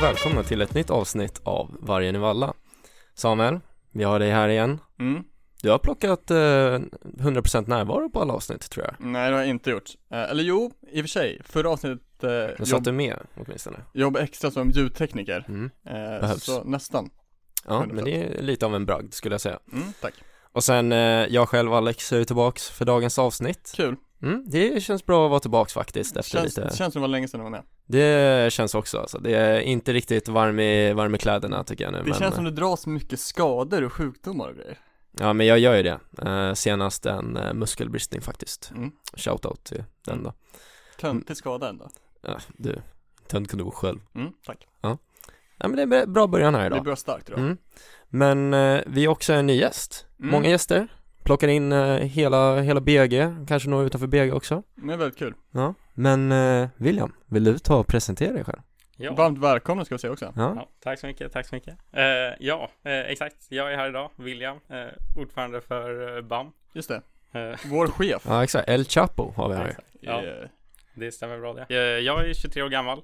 och välkomna till ett nytt avsnitt av Vargen i Valla. Samuel, vi har dig här igen. Mm. Du har plockat eh, 100% närvaro på alla avsnitt tror jag. Nej det har jag inte gjort. Eh, eller jo, i och för sig. Förra avsnittet eh, Men satt du med åtminstone? jobb extra som ljudtekniker. Mm. Eh, Behövs. så nästan. Ja, 100%. men det är lite av en bragd skulle jag säga. Mm, tack. Och sen eh, jag själv Alex är tillbaks för dagens avsnitt. Kul. Mm, det känns bra att vara tillbaks faktiskt efter Känns, lite känns som det var länge sedan du var med. Det känns också alltså. Det är inte riktigt varm i, varm i kläderna tycker jag nu Det men, känns som det dras mycket skador och sjukdomar och grejer. Ja men jag gör ju det. Eh, senast en eh, muskelbristning faktiskt. Mm. Shoutout till den då. Töntig skada ändå. Ja, du, tönt kan du gå själv. Mm, tack. Ja men det är bra början här Det idag. börjar starkt idag. Mm. Men eh, vi är också en ny gäst. Mm. Många gäster. Plockar in eh, hela, hela BG, kanske några utanför BG också. Men det är väldigt kul. Ja. Men eh, William, vill du ta och presentera dig själv? Ja. Varmt välkomna ska vi säga också. Ja. ja, tack så mycket, tack så mycket. Eh, ja, eh, exakt. Jag är här idag, William, eh, ordförande för eh, BAM. Just det. Eh, Vår chef. Ja exakt, El Chapo har vi här. Ja, Eh, det stämmer bra det. Eh, jag är 23 år gammal,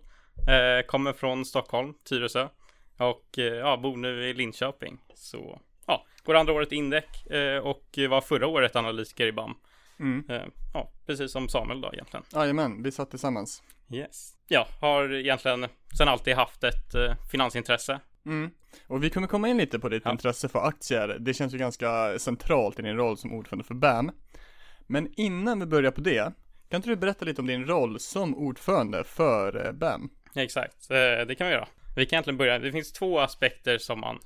eh, kommer från Stockholm, Tyresö och ja, bor nu i Linköping. Så ja, går andra året indäck eh, och var förra året analytiker i BAM. Mm. Eh, ja, precis som Samuel då egentligen. Jajamän, vi satt tillsammans. Yes. Ja, har egentligen sen alltid haft ett eh, finansintresse. Mm. Och vi kommer komma in lite på ditt Ja. intresse för aktier. Det känns ju ganska centralt i din roll som ordförande för BAM. Men innan vi börjar på det, kan inte du berätta lite om din roll som ordförande för eh, BAM? Ja, Exakt, eh, det kan vi göra. Vi kan egentligen börja. Det finns två aspekter som man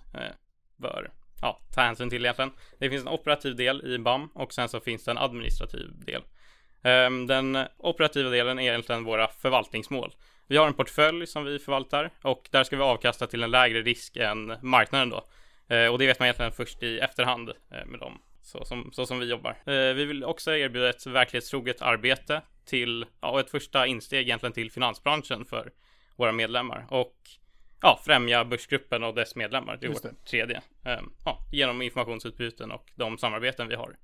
bör ja, ta hänsyn till egentligen. Det finns en operativ del i BAM och sen så finns det en administrativ del. Ehm, den operativa delen är egentligen våra förvaltningsmål. Vi har en portfölj som vi förvaltar och där ska vi avkasta till en lägre risk än marknaden då. Eh, och det vet man egentligen först i efterhand eh, med dem. Så som, så som vi jobbar. Eh, vi vill också erbjuda ett verklighetstroget arbete till, ja, och ett första insteg egentligen till finansbranschen för våra medlemmar och ja, främja börsgruppen och dess medlemmar. Det är Just vårt tredje. Ehm, ja, genom informationsutbyten och de samarbeten vi har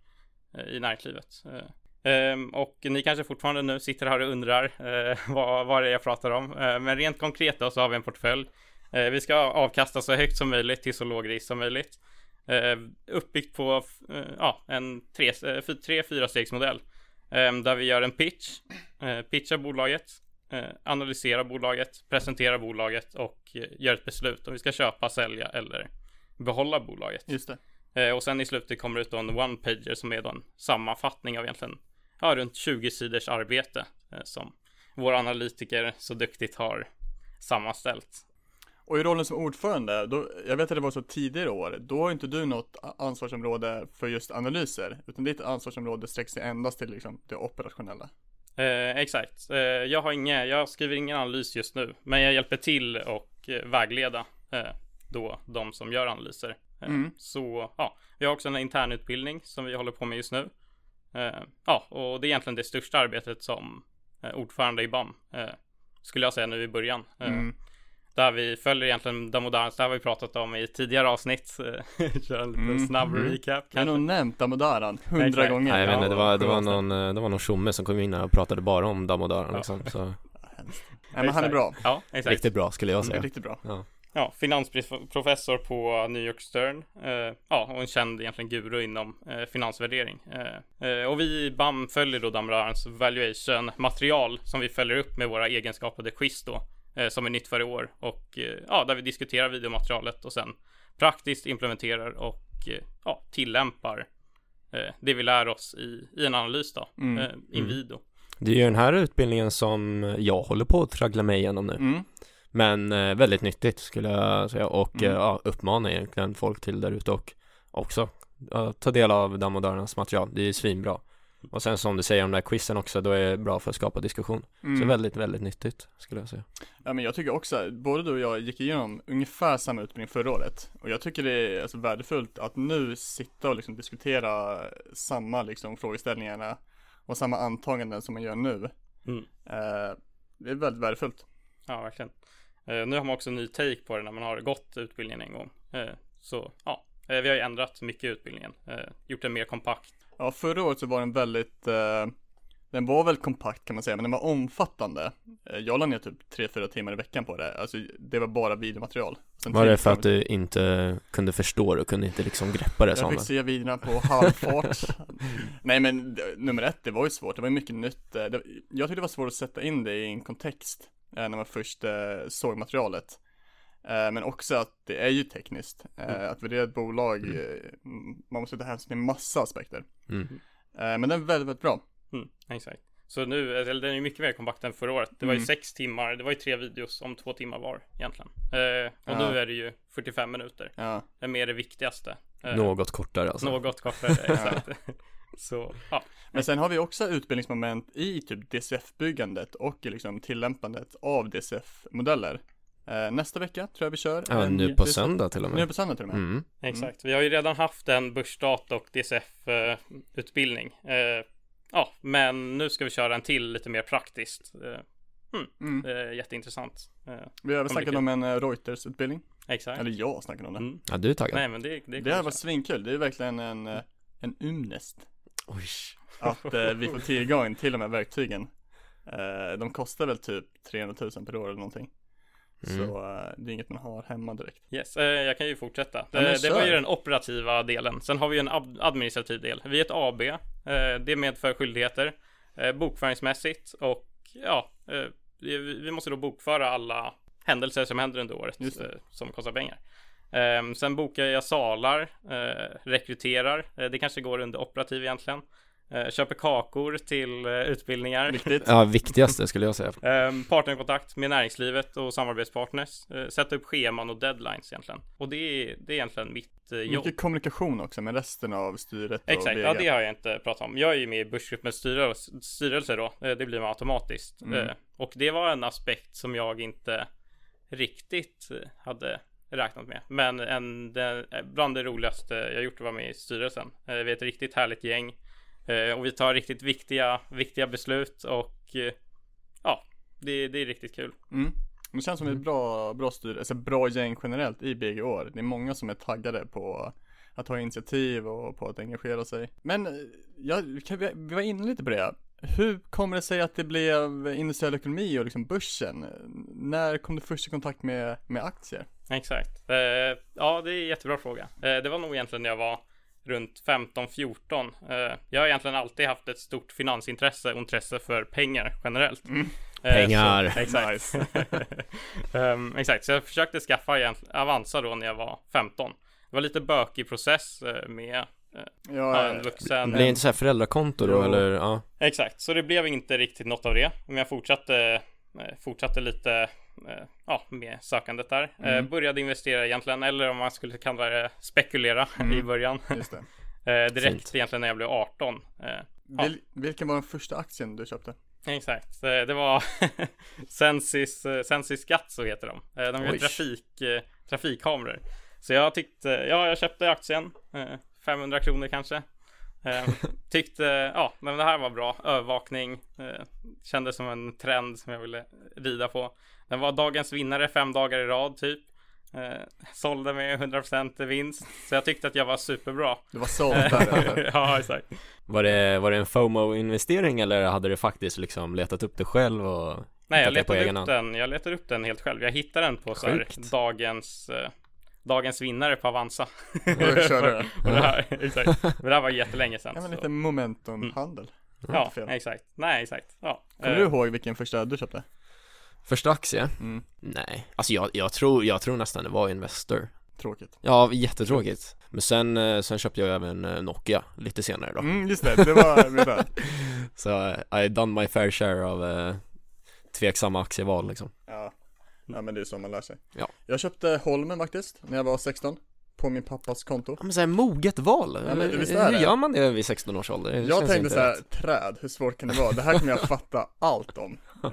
eh, i näringslivet. Eh, ehm, och ni kanske fortfarande nu sitter här och undrar eh, vad, vad det är jag pratar om. Men rent konkret då så har vi en portfölj. Vi ska avkasta så högt som möjligt till så låg risk som möjligt. Uppbyggt på ja, en tre, eh, fy- tre fyra stegsmodell. Eh, där vi gör en pitch, pitchar bolaget, eh, analyserar bolaget, presenterar bolaget och eh, gör ett beslut om vi ska köpa, sälja eller behålla bolaget. Just det. Eh, och sen i slutet kommer det ut då en one-pager som är då en sammanfattning av egentligen ja, runt 20 sidors arbete som våra analytiker så duktigt har sammanställt. Och i rollen som ordförande, då, jag vet att det var så tidigare år, då har inte du något ansvarsområde för just analyser, utan ditt ansvarsområde sträcker sig endast till liksom det operationella. Eh, exakt. Eh, jag har inga, jag skriver ingen analys just nu, men jag hjälper till och eh, vägleda eh, då de som gör analyser. Eh, Mm. Så ja, vi har också en internutbildning som vi håller på med just nu. Eh, ja, och det är egentligen det största arbetet som ordförande i BAM skulle jag säga nu i början. Mm. Där vi följer egentligen Damodarens, det har vi pratat om i tidigare avsnitt. Kör en liten Mm. snabb Mm. recap Jag har nog nämnt Damodaran hundra gånger. Nej jag vet inte, det var, det var någon, eh, det var någon tjomme som kom in här och pratade bara om Damodaran Ja. liksom, så Nej men han är bra. Ja, exakt. riktigt bra skulle jag säga. riktigt bra. Ja. Ja, finansprofessor på New York Stern. Eh, ja, och en känd egentligen guru inom eh, finansvärdering. Eh, eh, och vi i BAM följer då Damodarens valuation material som vi följer upp med våra egenskapade quiz då. Eh, som är nytt för i år. Och eh, ja, där vi diskuterar videomaterialet och sen praktiskt implementerar och eh, ja, tillämpar eh, det vi lär oss i, i en analys då. Mm. Eh, in Mm. video. Det är ju den här utbildningen som jag håller på att traggla mig igenom nu. Mm. Men eh, väldigt nyttigt skulle jag säga och Mm. eh, ja, uppmanar egentligen folk till där ute och också ta del av Damodarnas material. Det är ju svinbra. Och sen som du säger om den här quizen också, då är det bra för att skapa diskussion. Så Mm. väldigt, väldigt nyttigt skulle jag säga. Ja men jag tycker också, både du och jag gick igenom ungefär samma utbildning förra året. Och jag tycker det är alltså värdefullt att nu sitta och liksom diskutera samma liksom frågeställningarna och samma antaganden som man gör nu. Mm. Eh, det är väldigt värdefullt. Ja, verkligen. Eh, nu har man också en ny take på det när man har gått utbildningen en gång. Eh, så ja, vi har ju ändrat mycket i utbildningen. Gjort den mer kompakt. Ja, förra året så var den väldigt, eh, den var väl kompakt kan man säga, men den var omfattande. Eh, Jag la ner typ 3-4 timmar i veckan på det, alltså det var bara videomaterial. Sen Var det för att du inte kunde förstå det och kunde inte liksom greppa det Jag fick se videorna på halvfart. Nej men nummer ett, det var ju svårt, det var ju mycket nytt. Eh, det- Jag tyckte det var svårt att sätta in det i en kontext eh, när man först eh, såg materialet. Eh, Men också att det är ju tekniskt. Eh, Att värdera ett bolag, eh, man måste ta hänsyn till massa aspekter. Mm. Men den är väldigt, väldigt bra. Mm, exakt. Så nu, eller den är mycket mer kompakt än förra året. Det var ju Mm. sex timmar, det var ju tre videos om två timmar var egentligen. Eh, och Ja. nu är det ju 45 minuter. Ja, Det är mer det viktigaste. Eh, Något kortare alltså Något kortare, exakt. Så, ja. Men sen har vi också utbildningsmoment i typ DCF-byggandet och liksom tillämpandet av DCF-modeller. Eh, nästa vecka tror jag vi kör. Ja, en nu på söndag till och Nu med på söndag till och med. mm. Exakt. Vi har ju redan haft en börsdata och DCF-utbildning. Eh, ja, men nu ska vi köra en till lite mer praktiskt. Eh, Mm. det är jätteintressant. Eh, Vi har även snackat om en Reuters-utbildning. exakt. Eller jag har snackat om det. Mm. Ja, du är taggad? Nej, men det, det, Det här var svinkul. Det är verkligen en, en ymnest. Oj Att eh, vi får tillgång till de här verktygen. Eh, de kostar väl typ 300 000 per år eller någonting. Mm. Så eh, det är inget man har hemma direkt. Yes, eh, jag kan ju fortsätta. Ja, men det, det var ju den operativa delen. Sen har vi en administrativ del. Vi är ett AB. Eh, det medför skyldigheter eh, bokföringsmässigt och ja, eh, vi, vi måste då bokföra alla händelser som händer under året eh, som kostar pengar. Eh, sen bokar jag salar, eh, rekryterar. Eh, det kanske går under operativ egentligen. Eh, köper kakor till eh, utbildningar. Viktigt. Ja, viktigaste skulle jag säga Um, partnerkontakt med näringslivet och samarbetspartners. Eh, sätta upp scheman och deadlines egentligen. Och det är, det är egentligen mitt jobb. Mycket kommunikation också med resten av styret Exakt, ja det har jag inte pratat om. Jag är ju med i Börsgruppens styrelse, styrelse då. Det blir man automatiskt. Mm. Och det var en aspekt som jag inte riktigt hade räknat med. Men en, bland det roligaste jag gjort vara med i styrelsen. Vi är ett riktigt härligt gäng. Eh, Och vi tar riktigt viktiga, viktiga beslut och eh, ja, det, det är riktigt kul. Mm. Det känns som ett bra, bra styre, alltså bra gäng generellt i BG år. Det är många som är taggade på att ta initiativ och på att engagera sig. Men eh, ja, kan vi, vi var inne lite på det. Hur kommer det sig att det blev industriell ekonomi och liksom börsen? När kom du först i kontakt med, med aktier? Exakt. Eh, ja, det är en jättebra fråga. Eh, det var nog egentligen när jag var runt 15-14. Eh, jag har egentligen alltid haft ett stort finansintresse och intresse för pengar generellt. Mm. Eh, Pengar. Så, exakt. Ehm, exakt, så jag försökte skaffa Avanza då när jag var 15. Det var lite bökig process eh, med eh, Ja, en vuxen. Blir det inte så här föräldrakonto då Jo. eller? Ja, Exakt, så det blev inte riktigt något av det. Men jag fortsatte, eh, fortsatte lite eh, ja, med sökandet där. Eh, Mm. började investera egentligen, eller om man skulle kalla det spekulera Mm. i början. Eh, direkt Fint. egentligen när jag blev 18. Eh, Ja. Vil, vilken var den första aktien du köpte? exakt, Eh, det var Sensis, eh, Sensis så heter de. Eh, de gör trafik, eh, trafikkameror. Så jag tyckte, ja jag köpte aktien, eh, 500 kronor kanske. Eh, tyckte, ja men det här var bra, övervakning, eh, kändes som en trend som jag ville rida på. Den var dagens vinnare fem dagar i rad typ. Eh, sålde med 100% vinst. Så jag tyckte att jag var superbra. Det var sålt där eller? ja, exakt. Var det, var det en FOMO-investering eller hade du faktiskt liksom letat upp det själv och Nej, jag letade upp den. Jag letade upp den helt själv. Jag hittade den på så här, dagens eh, Dagens vinnare på Avanza. Och det. Här, exakt. Men det här var jättelänge sedan. Ja men lite momentumhandel. ja, fel. exakt. Nej, exakt. Ja. Kommer Eh, du ihåg vilken första du köpte? Första aktie? Mm, Nej, alltså jag, jag, tror, jag tror nästan det var Investor tråkigt. Ja, jättetråkigt Men sen, eh, sen köpte jag även eh, Nokia lite senare då Mm, just det, det var. Så eh, I done my fair share av eh, tveksamma aktieval liksom Ja. Ja, men det är så man lär sig. Ja. Jag köpte Holmen faktiskt, när jag var 16. På min pappas konto. Ja men såhär moget val, Ja, men Hur- visst är det? hur gör man det vid 16 års ålder? Det Jag känns tänkte inte så här, rätt. träd, hur svårt kan det vara? Det här kommer jag fatta allt om. Eh,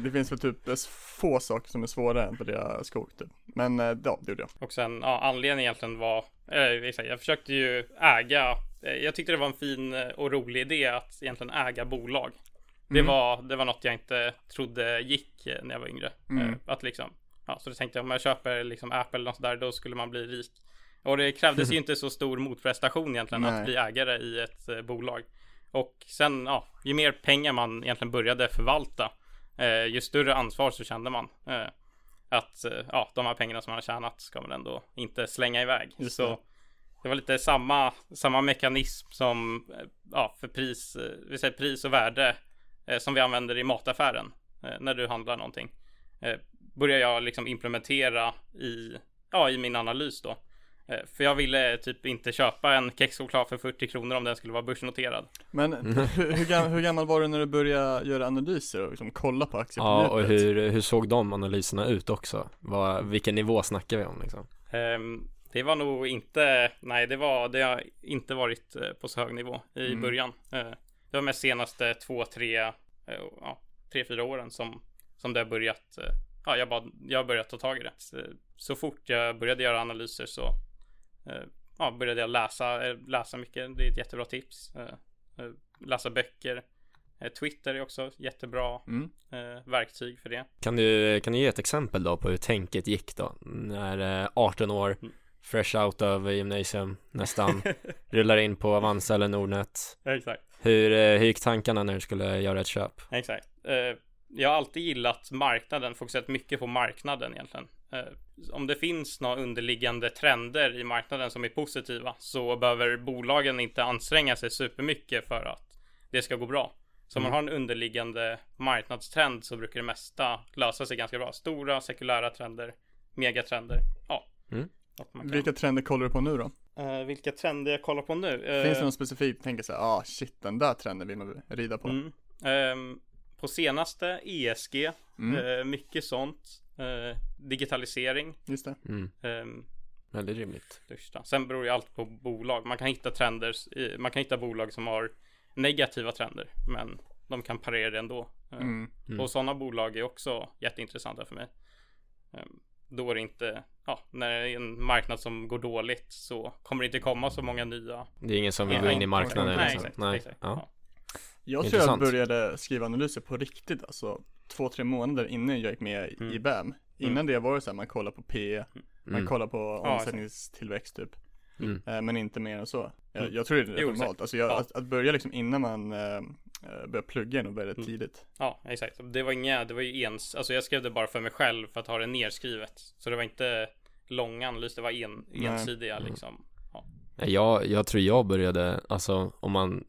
det finns väl typ få saker som är svårare än att värdera skog typ. Men eh, ja, det gjorde jag. Och sen, ja, anledningen egentligen var, eh, exakt, jag försökte ju äga, eh, jag tyckte det var en fin eh, och rolig idé att egentligen äga bolag. Det, Mm. var, det var något jag inte trodde gick eh, när jag var yngre. Mm. Eh, Att liksom, ja, så då tänkte jag om jag köper liksom Apple eller något där, då skulle man bli rik. Och det krävdes ju inte så stor motprestation egentligen Nej. att bli ägare i ett eh, bolag. och sen, ja, ju mer pengar man egentligen började förvalta, eh, ju större ansvar så kände man. Eh, att eh, ja, de här pengarna som man har tjänat ska man ändå inte slänga iväg. Just så det. det var lite samma, samma mekanism som ja, för pris, vi säger pris och värde som vi använder i mataffären eh, när du handlar någonting. Eh, börjar jag liksom implementera i, ja, i min analys då. Eh, för jag ville typ inte köpa en kexchoklad för 40 kronor om den skulle vara börsnoterad. Men hur, hur, hur gammal var du när du började göra analyser och liksom kolla på aktier på Ja, och hur, hur såg de analyserna ut också? Vad, vilken nivå snackar vi om liksom? Ehm, det var nog inte, nej det var, det har inte varit eh, på så hög nivå i Mm. början. Det var mest senaste två, tre, eh, ja, tre, fyra åren som, som det har börjat, eh, ja jag, bara, jag har börjat ta tag i det. Så, så fort jag började göra analyser så eh, ja, började jag läsa, läsa mycket. Det är ett jättebra tips. Läsa böcker. Twitter är också jättebra Mm. verktyg för det. Kan du, kan du ge ett exempel då på hur tänket gick då? När eh, 18 år, Mm. Fresh out of gymnasium nästan, rullar in på Avanza eller Nordnet. Exakt. Hur, eh, hur gick tankarna när du skulle göra ett köp? Exakt. Eh, jag har alltid gillat marknaden, fokuserat mycket på marknaden egentligen. Eh, om det finns några underliggande trender i marknaden som är positiva så behöver bolagen inte anstränga sig supermycket för att det ska gå bra. Så om man har en underliggande marknadstrend så brukar det mesta lösa sig ganska bra. Stora sekulära trender, megatrender. Ja. Mm. Något man kan- Vilka trender kollar du på nu då? Eh, vilka trender jag kollar på nu? Eh, Finns det någon specifik, tänker såhär, ah shit den där trenden vill man rida på? Mm. Ehm, på senaste ESG, Mm. eh, mycket sånt. Digitalisering. Just det. Mm, ehm, väldigt rimligt. största. Sen beror ju allt på bolag. Man kan hitta trender, man kan hitta bolag som har negativa trender, men de kan parera det ändå. Mm. Mm. Och sådana bolag är också jätteintressanta för mig. Ehm, Då är det inte, ja, när det är en marknad som går dåligt så kommer det inte komma så många nya. Det är ingen som vill gå in i marknaden Nej, liksom. exakt. Nej. exakt. Ja. Ja. Jag tror jag Intressant. började skriva analyser på riktigt, alltså två, tre månader innan jag gick med i Mm. BAM. Innan det var det såhär, man kollar på P, man Mm. kollar på omsättningstillväxt typ. Mm. Eh, Men inte mer än så. Jag, Mm. jag tror det är Jo, normalt. exakt. Alltså jag, Ja. att, att börja liksom innan man eh, eh, börjar plugga är nog väldigt Mm. tidigt. Ja, exakt. Det var inga, det var ju ens, alltså jag skrev det bara för mig själv för att ha det nerskrivet. Så det var inte långa analys, det var en, Nej. ensidiga Mm. liksom. Ja. Jag, jag tror jag började, alltså om man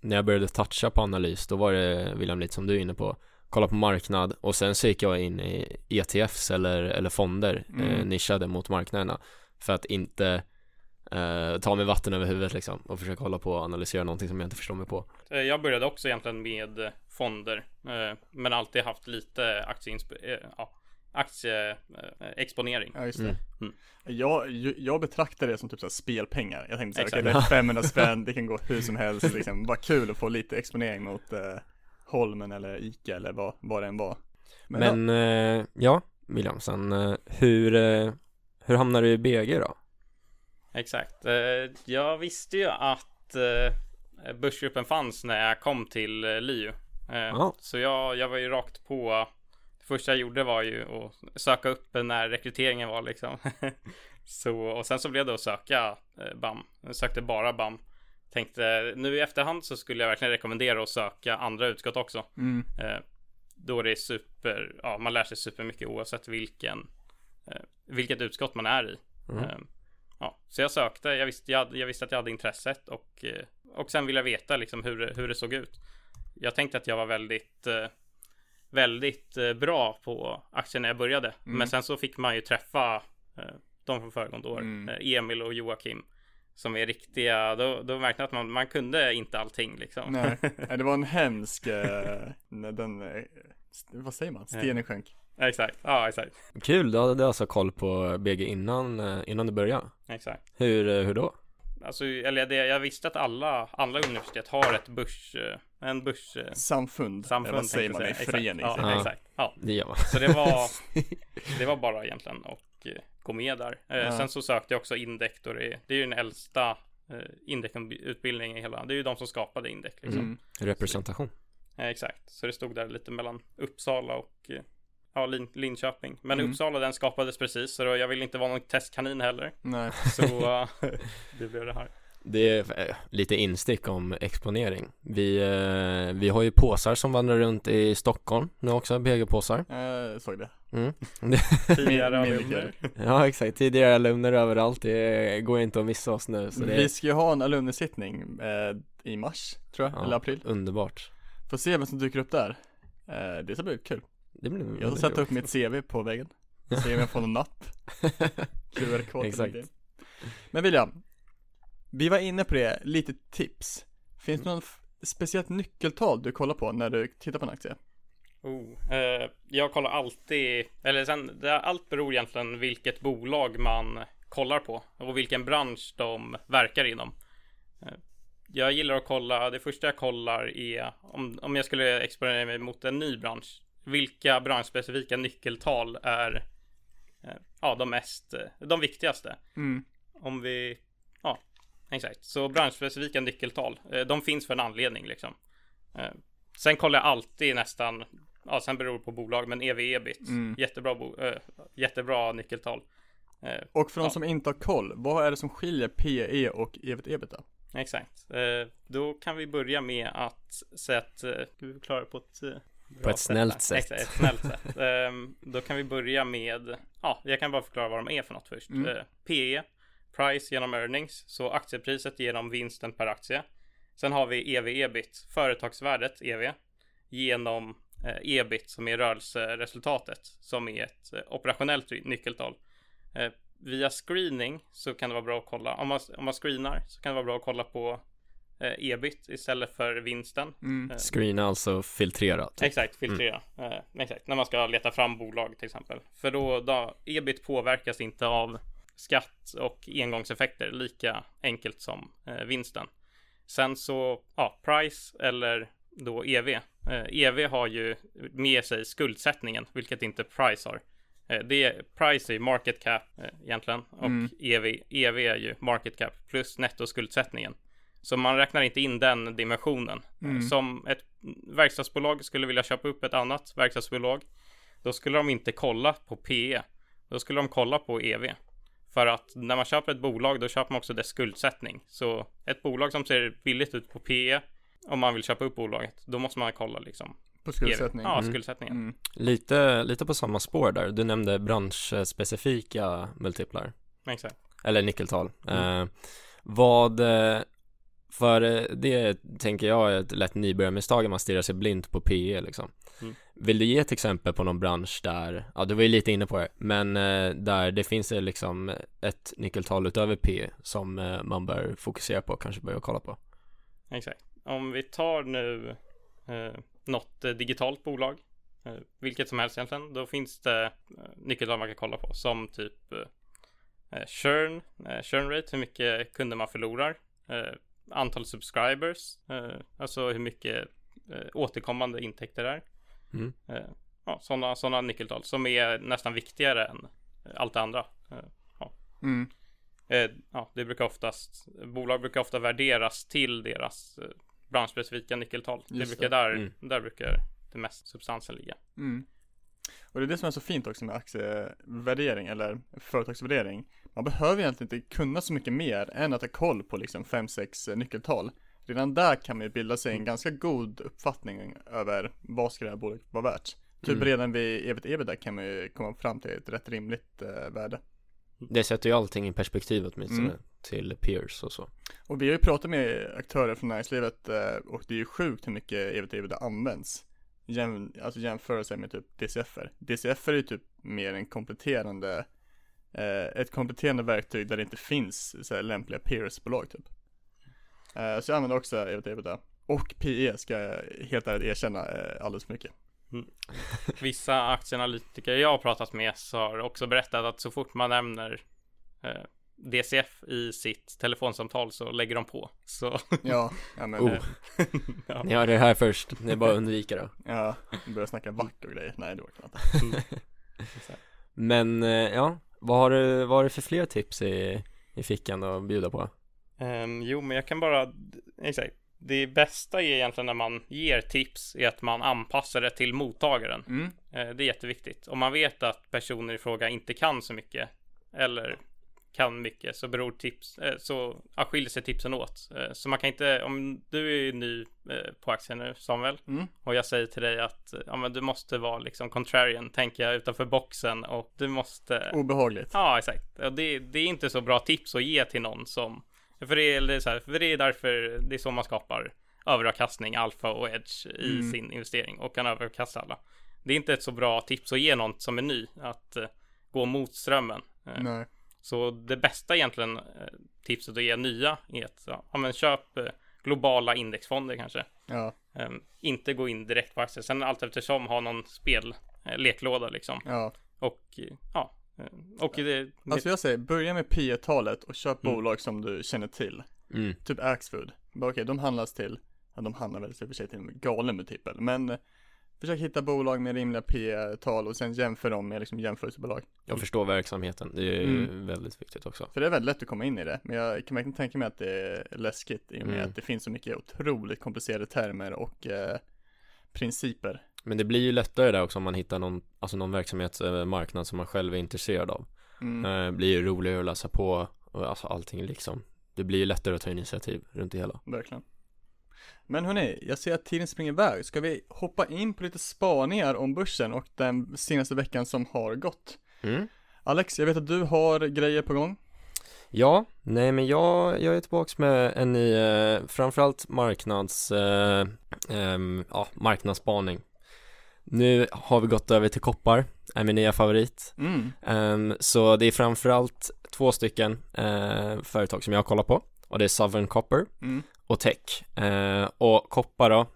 När jag började toucha på analys, då var det William lite som du är inne på Kolla på marknad och sen så gick jag in i ETFs eller, eller fonder eh, Mm. nischade mot marknaderna För att inte eh, ta mig vatten över huvudet liksom och försöka hålla på och analysera någonting som jag inte förstår mig på Eh, Jag började också egentligen med fonder, eh, men alltid haft lite aktieinsp- eh, ja, aktieexponering. Ja just det. Mm. Mm. Jag, jag betraktar det som typ såhär spelpengar. Jag tänkte såhär, Exakt. det är 500 spänn, det kan gå hur som helst liksom. Bara kul att få lite exponering mot Holmen eller Ica eller vad, vad det än var. Men, eh, ja, William, sen hur, hur hamnar du i BG då? Exakt. Eh, Jag visste ju att eh, börsgruppen fanns när jag kom till eh, LiU. Så jag, jag var ju rakt på. Det första jag gjorde var ju att söka upp när rekryteringen var liksom. så, och sen så blev det att söka BAM. Jag sökte bara BAM. Tänkte nu i efterhand så skulle jag verkligen rekommendera att söka andra utskott också. Mm, då det är super, ja man lär sig supermycket oavsett vilken, vilket utskott man är i. Mm. Ja, så jag sökte, jag visste, jag, hade- jag visste att jag hade intresset och, eh, och sen ville jag veta liksom hur, hur det såg ut. Jag tänkte att jag var väldigt, eh, väldigt eh, bra på aktier när jag började. Mm. Men sen så fick man ju träffa de från föregående år, Mm. Emil och Joakim. Som är riktiga, då, då märkte jag att man, man kunde inte allting liksom. nej, det var en hemsk, den, vad säger man, stenen sjönk. Exakt, ja exakt. Kul, du hade alltså koll på BG innan, eh, innan du började Exakt. Hur, eh, hur då? Alltså, eller det, jag visste att alla, alla universitet har ett börs, eh, en börs, Samfund, samfund. vad säger man, i säga. förening. Exakt. Ja. Ja. exakt. Ja, Det gör man så det var, det var bara egentligen att gå med där. Ja. Sen så sökte jag också Indec då det, det är ju den äldsta Indec-utbildningen i hela, det är ju de som skapade Indec liksom. Mm. Representation Eh, exakt, så det stod där lite mellan Uppsala och ja, Lin, Linköping. Men Mm. Uppsala den skapades precis, så då, jag vill inte vara någon testkanin heller. Nej, Så eh, det blev det här. Det är eh, lite instick om exponering. Vi, eh, vi har ju påsar som vandrar runt i Stockholm nu också, BG-påsar. Jag såg det. Mm. Tidigare alumner. Ja exakt, tidigare alumner överallt, det går inte att missa oss nu så det Vi ska ju ha en alumnesittning eh, i mars, tror jag, Ja. eller april. underbart. Får se vem som dyker upp där. Eh, det ska bli kul. Det blir Jag sätta upp mitt CV på väggen. Se om jag får någon napp. QR-kod Exakt. Men William, vi var inne på det, lite tips. Finns det någon f- speciellt nyckeltal du kollar på när du tittar på en aktie? Oh, eh, jag kollar alltid, eller sen, det, allt beror egentligen vilket bolag man kollar på och vilken bransch de verkar inom. Eh, jag gillar att kolla, det första jag kollar är om, om jag skulle exponera mig mot en ny bransch. Vilka branschspecifika nyckeltal är eh, ja, de mest, eh, de viktigaste. Mm. Om vi, ja, exakt. Så branschspecifika nyckeltal, eh, de finns för en anledning liksom. Sen kollar jag alltid nästan, ja sen beror det på bolag, men ev ebit Mm. jättebra, bo, eh, jättebra nyckeltal. Och för de Ja. som inte har koll, vad är det som skiljer PE och evigt ebita? exakt. Då kan vi börja med att säga att, ska vi förklara på ett På ett snällt sätt. Exakt, ett snällt sätt. Eh, då kan vi börja med, ja, jag kan bara förklara vad de är för något först. Mm. Eh, PE, price genom earnings, så aktiepriset genom vinsten per aktie. Sen har vi ev ebit, företagsvärdet ev, genom eh, ebit som är rörelseresultatet som är ett eh, operationellt nyckeltal. Eh, via screening så kan det vara bra att kolla, om man, om man screenar så kan det vara bra att kolla på ebit istället för vinsten. Mm. Eh, Screena alltså filtrera typ. Exakt, filtrera. Eh, exakt, när man ska leta fram bolag till exempel. För då, då ebit påverkas inte av skatt och engångseffekter lika enkelt som eh, vinsten. Sen så, ja, price eller då EV. Eh, EV har ju med sig skuldsättningen, vilket inte price har. Eh, det är, price är market cap eh, egentligen och Mm. EV, EV är ju market cap plus nettoskuldsättningen. Så man räknar inte in den dimensionen. Mm. Som ett verkstadsbolag skulle vilja köpa upp ett annat verkstadsbolag. Då skulle de inte kolla på PE. Då skulle de kolla på EV. För att när man köper ett bolag då köper man också dess skuldsättning. Så ett bolag som ser billigt ut på PE om man vill köpa upp bolaget, då måste man kolla liksom. På EV. skuldsättning? Ja, Mm. skuldsättningen. Mm. Lite, lite på samma spår där, du nämnde branschspecifika multiplar Exakt. Eller nyckeltal Mm. eh, Vad eh, För eh, det tänker jag är ett lätt nybörjarmisstag om man stirrar sig blint på PE liksom Mm. Vill du ge ett exempel på någon bransch där, ja du var ju lite inne på det, men eh, där det finns liksom ett nyckeltal utöver PE som eh, man bör fokusera på och kanske börja kolla på Exakt. Om vi tar nu eh, något digitalt bolag, eh, vilket som helst egentligen, då finns det nyckeltal man kan kolla på som typ eh, churn, eh, churn rate, hur mycket kunder man förlorar, antal subscribers, eh, alltså hur mycket eh, återkommande intäkter det är. Mm. Eh, ja, sådana såna nyckeltal som är nästan viktigare än eh, allt det andra. Eh, Mm. Eh, ja, det brukar oftast, bolag brukar ofta värderas till deras eh, branschspecifika nyckeltal. Det brukar det. där, Mm. där brukar det mest substansen ligga. Mm. Och det är det som är så fint också med aktievärdering eller företagsvärdering. Man behöver egentligen inte kunna så mycket mer än att ha koll på liksom 5-6 nyckeltal. Redan där kan man ju bilda sig en ganska god uppfattning över vad ska det här bolaget vara värt. Typ Mm. redan vid evigt ebitda kan man ju komma fram till ett rätt rimligt eh, värde. Det sätter ju allting i perspektiv åtminstone Mm. till peers och så Och vi har ju pratat med aktörer från näringslivet eh, och det är ju sjukt hur mycket evigt ebitda används. Jäm, alltså jämförelse med typ DCFer. DCFer är ju typ mer en kompletterande eh, ett kompletterande verktyg där det inte finns så här, lämpliga peersbolag typ. Eh, så jag använder också evigt ebitda. Och PE ska jag helt ärligt erkänna eh, alldeles för mycket. Mm. Vissa aktieanalytiker jag har pratat med så har också berättat att så fort man nämner eh, DCF i sitt telefonsamtal så lägger de på. Så Ja, ja men, Oh. ja. Ni hörde det här först, det är bara att undvika då ja, börja snacka vack och grejer. Nej det orkar man inte. Men eh, ja, vad har du, vad har du för fler tips i, i fickan att bjuda på? Ehm, jo, men jag kan bara, exakt. Det bästa är egentligen när man ger tips är att man anpassar det till mottagaren. Mm. Eh, Det är jätteviktigt. Om man vet att personer i fråga inte kan så mycket eller kan mycket så beror tips, eh, så ja, skiljer sig tipsen åt. Eh, så man kan inte, om du är ny eh, på aktien nu Samuel Mm. och jag säger till dig att ja, men du måste vara liksom contrarian, tänka utanför boxen och du måste Obehagligt. Ja, exakt. Och det, det är inte så bra tips att ge till någon som för det, är, så här, för det är därför det är så man skapar överavkastning, alfa och edge i Mm. sin investering och kan överkasta alla. Det är inte ett så bra tips att ge någon som är ny att gå mot strömmen. Nej. Så det bästa egentligen eh, tipset att ge nya är att ja, men köp eh, globala indexfonder kanske. Ja. Eh, inte gå in direkt på aktier. Sen allt eftersom ha någon spel eh, leklåda liksom. Ja. Och ja. Och det, Alltså jag säger, börja med P talet och köp Mm. bolag som du känner till. Mm. Typ Axfood. Okej, de handlas till, ja de handlar väl i och för sig till en galen multipel. Men försök hitta bolag med rimliga P-tal och sen jämför dem med liksom jämförelsebolag. Jag förstår verksamheten, det är Mm. väldigt viktigt också. För det är väldigt lätt att komma in i det. Men jag kan verkligen tänka mig att det är läskigt i och med Mm. att det finns så mycket otroligt komplicerade termer och eh, principer. Men det blir ju lättare där också om man hittar någon, alltså någon verksamhetsmarknad som man själv är intresserad av. Mm. Eh, blir ju roligare att läsa på och alltså allting liksom. Det blir ju lättare att ta initiativ runt det hela. Verkligen. Men hörni, jag ser att tiden springer iväg. Ska vi hoppa in på lite spaningar om börsen och den senaste veckan som har gått? Mm. Alex, jag vet att du har grejer på gång. Ja, nej men jag, jag är tillbaks med en ny, eh, framförallt marknads, eh, ehm, ja, marknadsspaning. Nu har vi gått över till koppar, är min nya favorit. Mm. Ehm, så det är framförallt två stycken eh, företag som jag har kollat på och det är Southern Copper Mm och Tech. Eh, och koppar då,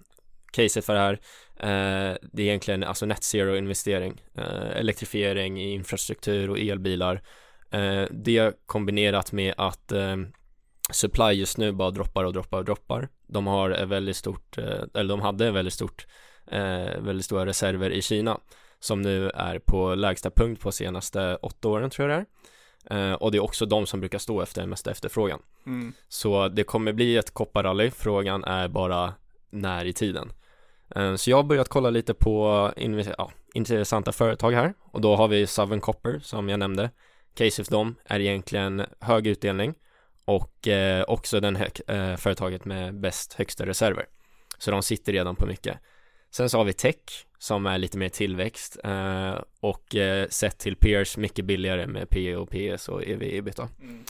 caset för det här, eh, det är egentligen alltså net zero investering, eh, elektrifiering i infrastruktur och elbilar. Eh, det kombinerat med att eh, supply just nu bara droppar och droppar och droppar. De har ett väldigt stort, eh, eller de hade ett väldigt stort, eh, väldigt stora reserver i Kina som nu är på lägsta punkt på senaste åtta åren tror jag det är. Eh, och det är också de som brukar stå efter den mesta efterfrågan. Mm. Så det kommer bli ett kopparrally, frågan är bara när i tiden. Eh, Så jag har börjat kolla lite på inve- ja, intressanta företag här och då har vi Southern Copper som jag nämnde. Case för dem är egentligen hög utdelning och eh, också den eh, företaget med bäst högsta reserver. Så de sitter redan på mycket. Sen så har vi Tech som är lite mer tillväxt eh, och eh, sett till peers mycket billigare med PE och PS och EV ebitda. Mm.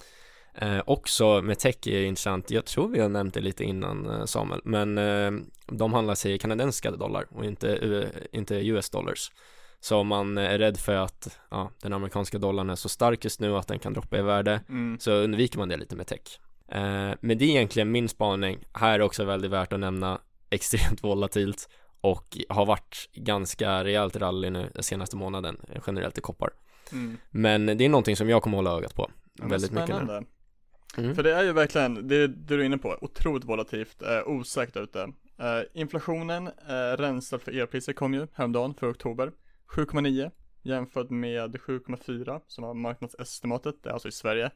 Eh, också med tech är intressant, jag tror vi har nämnt det lite innan eh, Samuel, men eh, de handlar sig i kanadensiska dollar och inte, inte US dollars. Så om man är rädd för att ja, den amerikanska dollarn är så stark just nu att den kan droppa i värde Mm. så undviker man det lite med tech. Eh, men det är egentligen min spaning. Här är också väldigt värt att nämna extremt volatilt och har varit ganska rejält rally nu den senaste månaden generellt i koppar. Mm. Men det är någonting som jag kommer hålla ögat på Ja, väldigt mycket nu. spännande. Mm. För det är ju verkligen, det, det du är inne på, otroligt volatilt, eh, osäkert ute. Eh, inflationen, eh, rensad för elpriser kom ju häromdagen för oktober. 7,9 jämfört med 7,4 som var marknadsestimatet, det är alltså i Sverige.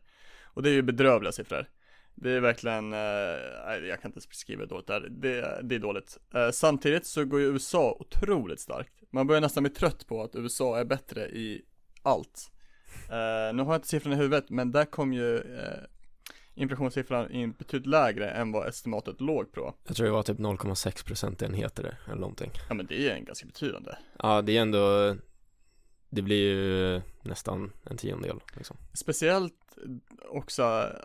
Och det är ju bedrövliga siffror. Det är verkligen, eh, jag kan inte beskriva hur dåligt det är. Det, det är dåligt. Eh, samtidigt så går ju USA otroligt starkt. Man börjar nästan bli trött på att USA är bättre i allt. Eh, nu har jag inte siffrorna i huvudet, men där kom ju eh, inflationssiffran in betydligt lägre än vad estimatet låg på. Jag tror det var typ 0,6 procentenheter det, eller någonting. Ja men det är en ganska betydande. Ja, det är ändå Det blir ju nästan en tiondel liksom. Speciellt också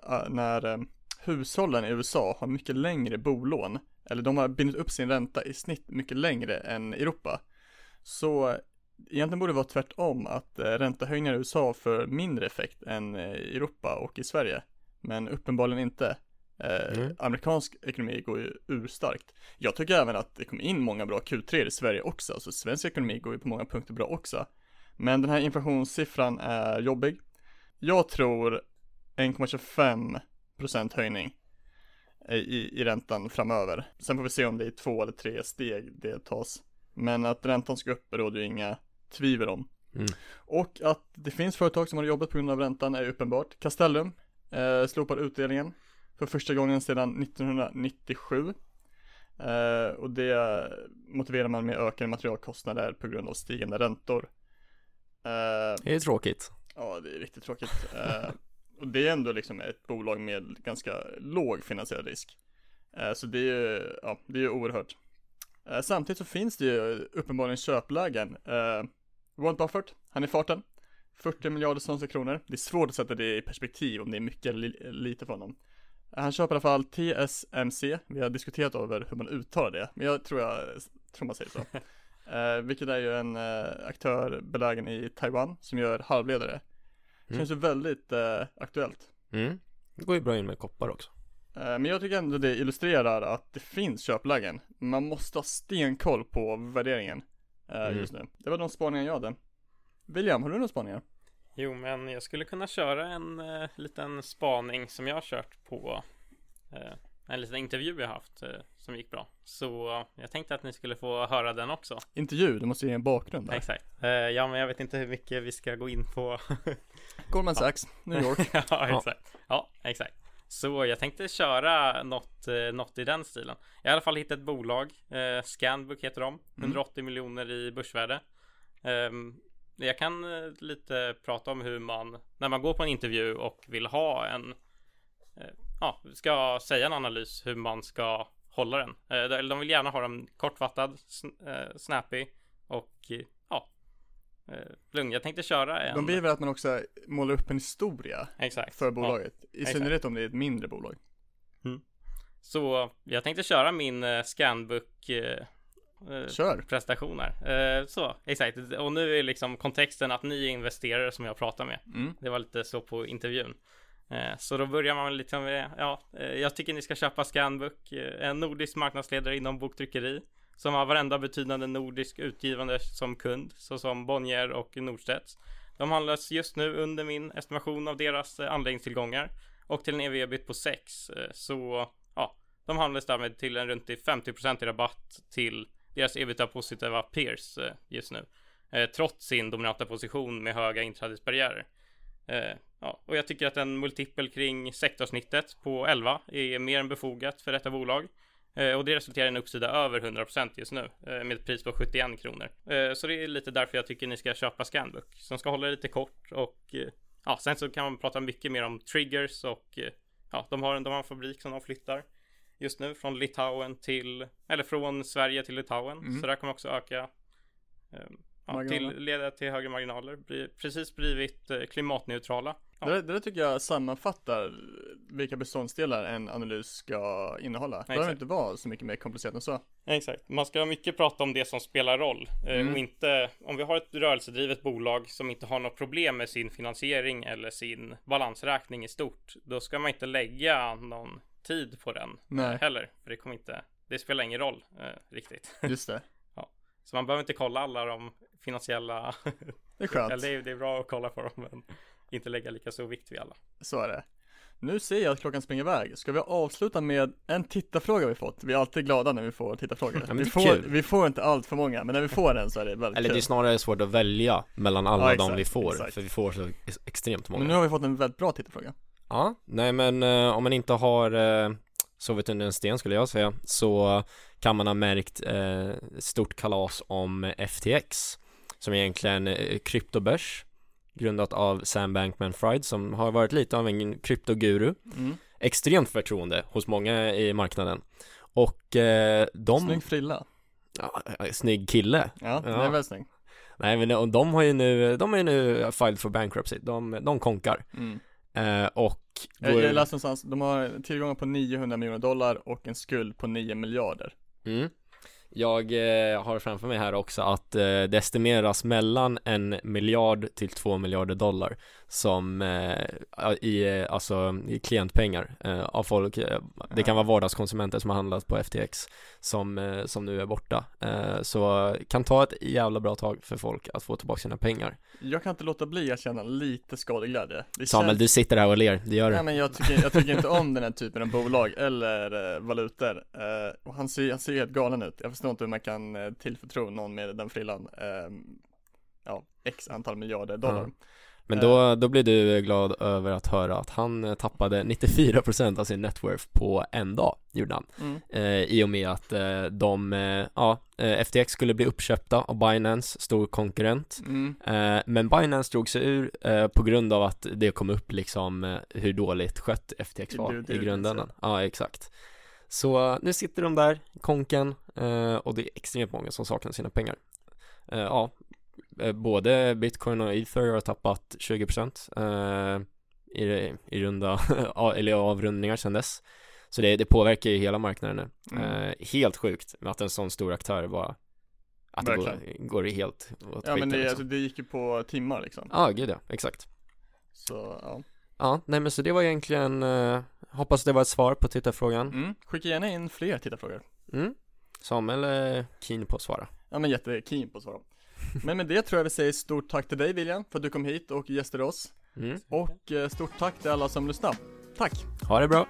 eh, när eh, hushållen i USA har mycket längre bolån. Eller de har bindit upp sin ränta i snitt mycket längre än Europa. Så egentligen borde det vara tvärtom att eh, räntehöjningar i USA får mindre effekt än eh, i Europa och i Sverige. Men uppenbarligen inte. Eh, Mm. Amerikansk ekonomi går ju urstarkt. Jag tycker även att det kom in många bra Q3 i Sverige också, så svensk ekonomi går ju på många punkter bra också. Men den här inflationssiffran är jobbig. Jag tror 1,25% höjning i, i, i räntan framöver. Sen får vi se om det är två eller tre steg det tas. Men att räntan ska upp råder ju inga tvivel om. Mm. Och att det finns företag som har jobbat på grund av räntan är uppenbart. Castellum eh, slopar utdelningen för första gången sedan 1997. Eh, och det motiverar man med ökade materialkostnader på grund av stigande räntor. Eh, Det är tråkigt. Ja, det är riktigt tråkigt. Och det är ändå liksom ett bolag med ganska låg finansiell risk. Eh, så det är ju, ja, det är ju oerhört. Eh, samtidigt så finns det ju uppenbarligen köplägen. Eh, Warren Buffett, han är i farten. 40 miljarder svenska kronor. Det är svårt att sätta det i perspektiv om det är mycket eller lite för honom. Han köper i alla fall TSMC. Vi har diskuterat över hur man uttalar det, men jag tror jag tror man säger så. eh, vilket är ju en eh, aktör belägen i Taiwan som gör halvledare. Känns ju väldigt eh, aktuellt. Mm. Det går ju bra in med koppar också. Eh, Men jag tycker ändå det illustrerar att det finns köplägen. Man måste ha stenkoll på värderingen eh, Mm. just nu. Det var de spaningar jag hade. William, har du några spaningar? Jo, men jag skulle kunna köra en eh, liten spaning som jag har kört på eh, en liten intervju jag haft eh, som gick bra. Så jag tänkte att ni skulle få höra den också. Intervju, du måste ge en bakgrund där. Exakt. Eh, ja, men jag vet inte hur mycket vi ska gå in på. Goldman Sachs, New York. ja, exakt. Ja, exakt. Så jag tänkte köra något, eh, något i den stilen. Jag har i alla fall hittat ett bolag. Eh, Scanbook heter de. 180 miljoner i börsvärde. Ehm, jag kan eh, lite prata om hur man, när man går på en intervju och vill ha en, eh, ja, ska säga en analys hur man ska hålla den. Eh, eller de vill gärna ha den kortfattad, eh, snappy och eh, ja, eh, lugn. Jag tänkte köra en. De vill väl att man också målar upp en historia Exakt. för bolaget. I exakt. synnerhet om det är ett mindre bolag. Så jag tänkte köra min eh, Scanbook eh, eh, Kör! prestation här. Eh, så, exakt. Och nu är liksom kontexten att ni är investerare som jag pratar med. Mm. Det var lite så på intervjun. Eh, så då börjar man lite liksom, eh, med, ja, eh, jag tycker ni ska köpa Scanbook, en nordisk marknadsledare inom boktryckeri. Som har varenda betydande nordisk utgivande som kund, såsom Bonnier och Norstedts. De handlas just nu under min estimation av deras anläggningstillgångar och till en ev-ebit på 6. Så ja, de handlas därmed till en runt 50% i rabatt till deras ebitda positiva peers just nu. Trots sin dominanta position med höga inträdesbarriärer. Ja, och jag tycker att en multipel kring sektorsnittet på 11 är mer än befogat för detta bolag. Eh, och det resulterar i en uppsida över 100% just nu eh, med ett pris på 71 kronor. Eh, så det är lite därför jag tycker ni ska köpa Scanbook som ska hålla det lite kort och ja, sen så kan man prata mycket mer om triggers och ja, de har, en, de har en fabrik som de flyttar just nu från Litauen till eller från Sverige till Litauen. Mm. Så där kommer också öka ja, till, leda till högre marginaler. Precis blivit klimatneutrala. Ja. Det, det där tycker jag sammanfattar vilka beståndsdelar en analys ska innehålla. Det behöver inte vara så mycket mer komplicerat än så. Exakt. Man ska mycket prata om det som spelar roll eh, Mm. och inte om vi har ett rörelsedrivet bolag som inte har något problem med sin finansiering eller sin balansräkning i stort. Då ska man inte lägga någon tid på den Nej. eh, heller, för det kommer inte. Det spelar ingen roll eh, riktigt. Just det. Så man behöver inte kolla alla de finansiella. Det är skönt. eller det är, det är bra att kolla på dem, men inte lägga lika stor vikt vid alla. Så är det. Nu ser jag att klockan springer iväg. Ska vi avsluta med en tittarfråga vi fått? Vi är alltid glada när vi får tittarfrågor. men vi, får, kul. vi får inte allt för många, men när vi får en så är det väldigt Eller det är kul. snarare svårt att välja mellan alla Ja, de vi får, exakt. för vi får så ex- extremt många. Men nu har vi fått en väldigt bra tittarfråga. Ja, nej men eh, om man inte har eh, sovit under en sten skulle jag säga så kan man ha märkt eh, stort kalas om FTX som egentligen är kryptobörs grundat av Sam Bankman-Fried som har varit lite av en kryptoguru Mm. extremt förtroende hos många i marknaden och eh, de Snygg frilla. ja, eh, snygg kille Ja, Ja. är väldigt snygg. nej men och de har ju nu de är ju nu filed for bankruptcy de, de konkar Mm. eh, och Jag, går- jag läste någonstans, de har tillgångar på 900 miljoner dollar och en skuld på 9 miljarder. Mm. Jag eh, har framför mig här också att eh, det estimeras mellan en miljard till två miljarder dollar som eh, i, eh, alltså, i klientpengar eh, av folk. Eh, det kan vara vardagskonsumenter som har handlat på FTX som, eh, som nu är borta. Så kan ta ett jävla bra tag för folk att få tillbaka sina pengar. Jag kan inte låta bli att känna lite skadeglädje. Det Samuel, känns- du sitter här och ler, det gör Nej du. men jag tycker, jag tycker inte om den här typen av bolag eller valutor. Och han ser, han ser helt galen ut. Jag förstår inte hur man kan tillförtro någon med den frillan. Eh, ja, x antal miljarder dollar. Ja. Men då, då blir du glad över att höra att han eh, tappade 94% av sin networth på en dag, gjorde han. Mm. Eh, I och med att eh, de, eh, ja, eh, FTX skulle bli uppköpta av Binance, stor konkurrent. Mm. Eh, men Binance drog sig ur på grund av att det kom upp liksom hur dåligt skött FTX var Due i diligence, grunden. Ja, exakt. Så nu sitter de där, konken, och det är extremt många som saknar sina pengar. Ja, både bitcoin och ether har tappat 20% eh, i, i runda, eller avrundningar sedan dess. Så det, det påverkar ju hela marknaden nu. Mm. Eh, helt sjukt att en sån stor aktör bara att det går, Verkligen. går helt åt Ja men det, liksom. alltså, det gick ju på timmar liksom. Ja, gud ja, exakt. Så ja. Ja, nej men så det var egentligen, eh, hoppas det var ett svar på tittarfrågan. Mm. Skicka gärna in fler tittarfrågor. Mm. Samuel är keen på att svara. Ja men jättekeen på att svara. Men med det tror jag vi säger stort tack till dig William för att du kom hit och gästade oss. Mm. Och eh, stort tack till alla som lyssnar. Tack! Ha det bra!